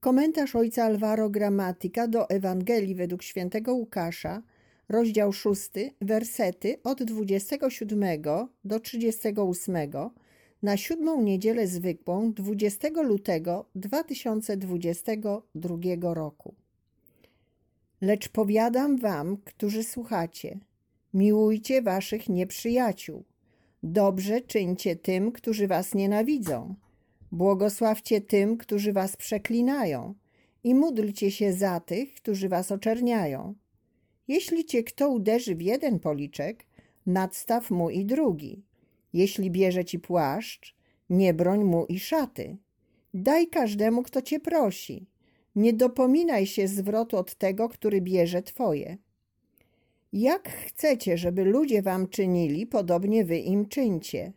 Komentarz ojca Alvaro Gramatyka do Ewangelii według świętego Łukasza, rozdział 6, wersety od 27 do 38 na siódmą niedzielę zwykłą 20 lutego 2022 roku. Lecz powiadam wam, którzy słuchacie, miłujcie waszych nieprzyjaciół, dobrze czyńcie tym, którzy was nienawidzą, błogosławcie tym, którzy was przeklinają i módlcie się za tych, którzy was oczerniają. Jeśli cię kto uderzy w jeden policzek, nadstaw mu i drugi. Jeśli bierze ci płaszcz, nie broń mu i szaty. Daj każdemu, kto cię prosi. Nie dopominaj się zwrotu od tego, który bierze twoje. Jak chcecie, żeby ludzie wam czynili, podobnie wy im czyńcie.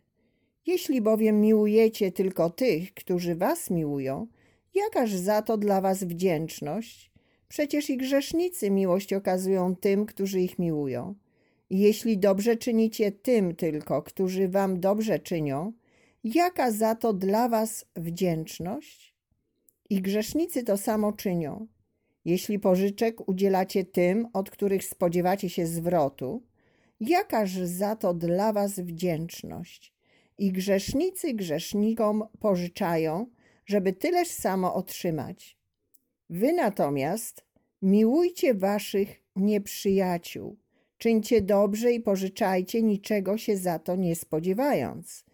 Jeśli bowiem miłujecie tylko tych, którzy was miłują, jakaż za to dla was wdzięczność? Przecież i grzesznicy miłość okazują tym, którzy ich miłują. Jeśli dobrze czynicie tym tylko, którzy wam dobrze czynią, jaka za to dla was wdzięczność? I grzesznicy to samo czynią. Jeśli pożyczek udzielacie tym, od których spodziewacie się zwrotu, jakaż za to dla was wdzięczność? I grzesznicy grzesznikom pożyczają, żeby tyleż samo otrzymać. Wy natomiast miłujcie waszych nieprzyjaciół, czyńcie dobrze i pożyczajcie, niczego się za to nie spodziewając,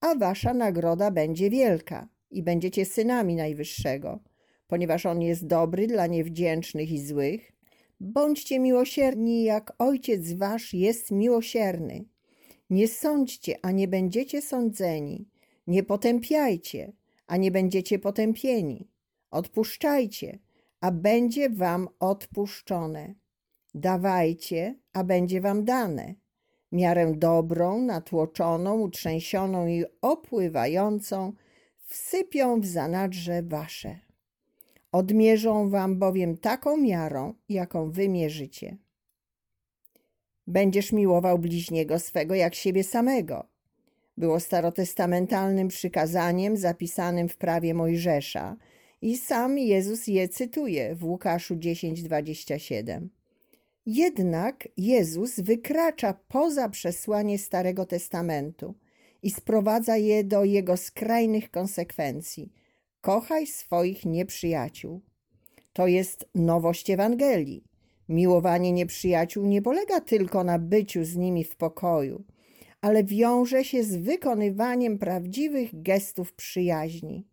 a wasza nagroda będzie wielka i będziecie synami Najwyższego, ponieważ On jest dobry dla niewdzięcznych i złych. Bądźcie miłosierni, jak Ojciec Wasz jest miłosierny. Nie sądźcie, a nie będziecie sądzeni. Nie potępiajcie, a nie będziecie potępieni. Odpuszczajcie, a będzie wam odpuszczone. Dawajcie, a będzie wam dane. Miarę dobrą, natłoczoną, utrzęsioną i opływającą wsypią w zanadrze wasze. Odmierzą wam bowiem taką miarą, jaką wy mierzycie. Będziesz miłował bliźniego swego jak siebie samego. Było starotestamentalnym przykazaniem zapisanym w prawie Mojżesza i sam Jezus je cytuje w Łukaszu 10:27. Jednak Jezus wykracza poza przesłanie Starego Testamentu i sprowadza je do jego skrajnych konsekwencji. Kochaj swoich nieprzyjaciół. To jest nowość Ewangelii. Miłowanie nieprzyjaciół nie polega tylko na byciu z nimi w pokoju, ale wiąże się z wykonywaniem prawdziwych gestów przyjaźni.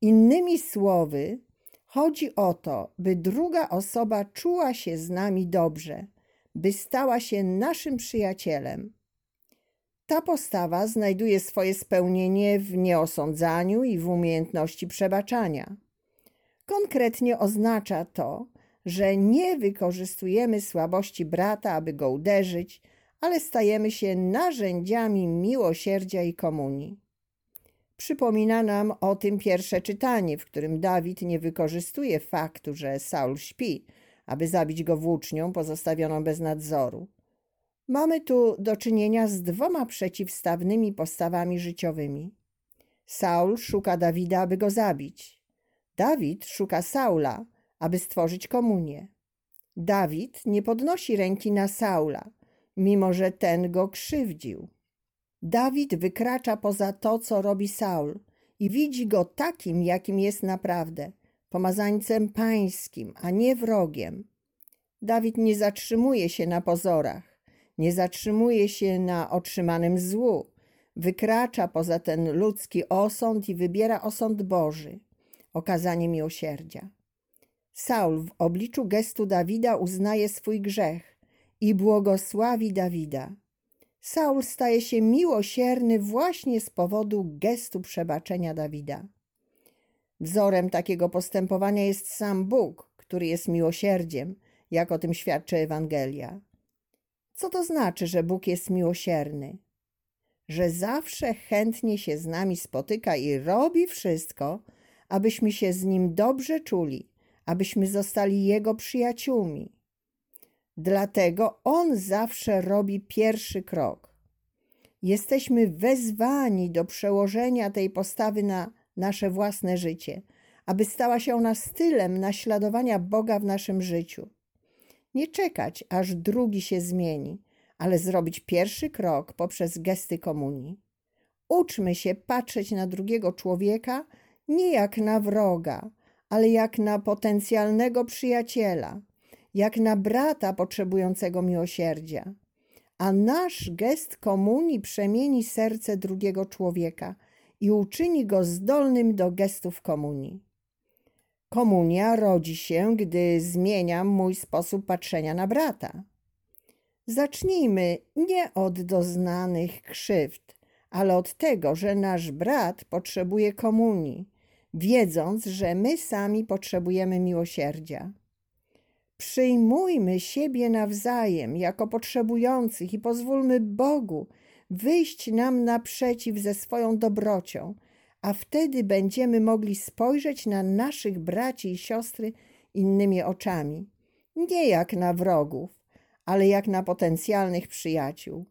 Innymi słowy, chodzi o to, by druga osoba czuła się z nami dobrze, by stała się naszym przyjacielem. Ta postawa znajduje swoje spełnienie w nieosądzaniu i w umiejętności przebaczania. Konkretnie oznacza to, że nie wykorzystujemy słabości brata, aby go uderzyć, ale stajemy się narzędziami miłosierdzia i komunii. Przypomina nam o tym pierwsze czytanie, w którym Dawid nie wykorzystuje faktu, że Saul śpi, aby zabić go włócznią pozostawioną bez nadzoru. Mamy tu do czynienia z dwoma przeciwstawnymi postawami życiowymi. Saul szuka Dawida, aby go zabić. Dawid szuka Saula, aby stworzyć komunię. Dawid nie podnosi ręki na Saula, mimo że ten go krzywdził. Dawid wykracza poza to, co robi Saul i widzi go takim, jakim jest naprawdę, pomazańcem pańskim, a nie wrogiem. Dawid nie zatrzymuje się na pozorach, nie zatrzymuje się na otrzymanym złu, wykracza poza ten ludzki osąd i wybiera osąd Boży, okazanie miłosierdzia. Saul w obliczu gestu Dawida uznaje swój grzech i błogosławi Dawida. Saul staje się miłosierny właśnie z powodu gestu przebaczenia Dawida. Wzorem takiego postępowania jest sam Bóg, który jest miłosierdziem, jak o tym świadczy Ewangelia. Co to znaczy, że Bóg jest miłosierny? Że zawsze chętnie się z nami spotyka i robi wszystko, abyśmy się z Nim dobrze czuli, abyśmy zostali Jego przyjaciółmi. Dlatego On zawsze robi pierwszy krok. Jesteśmy wezwani do przełożenia tej postawy na nasze własne życie, aby stała się ona stylem naśladowania Boga w naszym życiu. Nie czekać, aż drugi się zmieni, ale zrobić pierwszy krok poprzez gesty komunii. Uczmy się patrzeć na drugiego człowieka nie jak na wroga, ale jak na potencjalnego przyjaciela, jak na brata potrzebującego miłosierdzia. A nasz gest komunii przemieni serce drugiego człowieka i uczyni go zdolnym do gestów komunii. Komunia rodzi się, gdy zmieniam mój sposób patrzenia na brata. Zacznijmy nie od doznanych krzywd, ale od tego, że nasz brat potrzebuje komunii, wiedząc, że my sami potrzebujemy miłosierdzia. Przyjmujmy siebie nawzajem jako potrzebujących i pozwólmy Bogu wyjść nam naprzeciw ze swoją dobrocią, a wtedy będziemy mogli spojrzeć na naszych braci i siostry innymi oczami, nie jak na wrogów, ale jak na potencjalnych przyjaciół.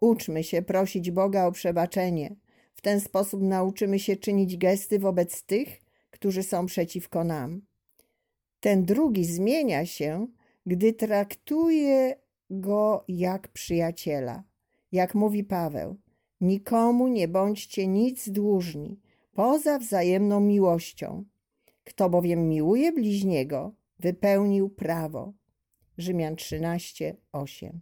Uczmy się prosić Boga o przebaczenie. W ten sposób nauczymy się czynić gesty wobec tych, którzy są przeciwko nam. Ten drugi zmienia się, gdy traktuje go jak przyjaciela. Jak mówi Paweł, nikomu nie bądźcie nic dłużni, poza wzajemną miłością. Kto bowiem miłuje bliźniego, wypełnił prawo. Rzymian 13, 8.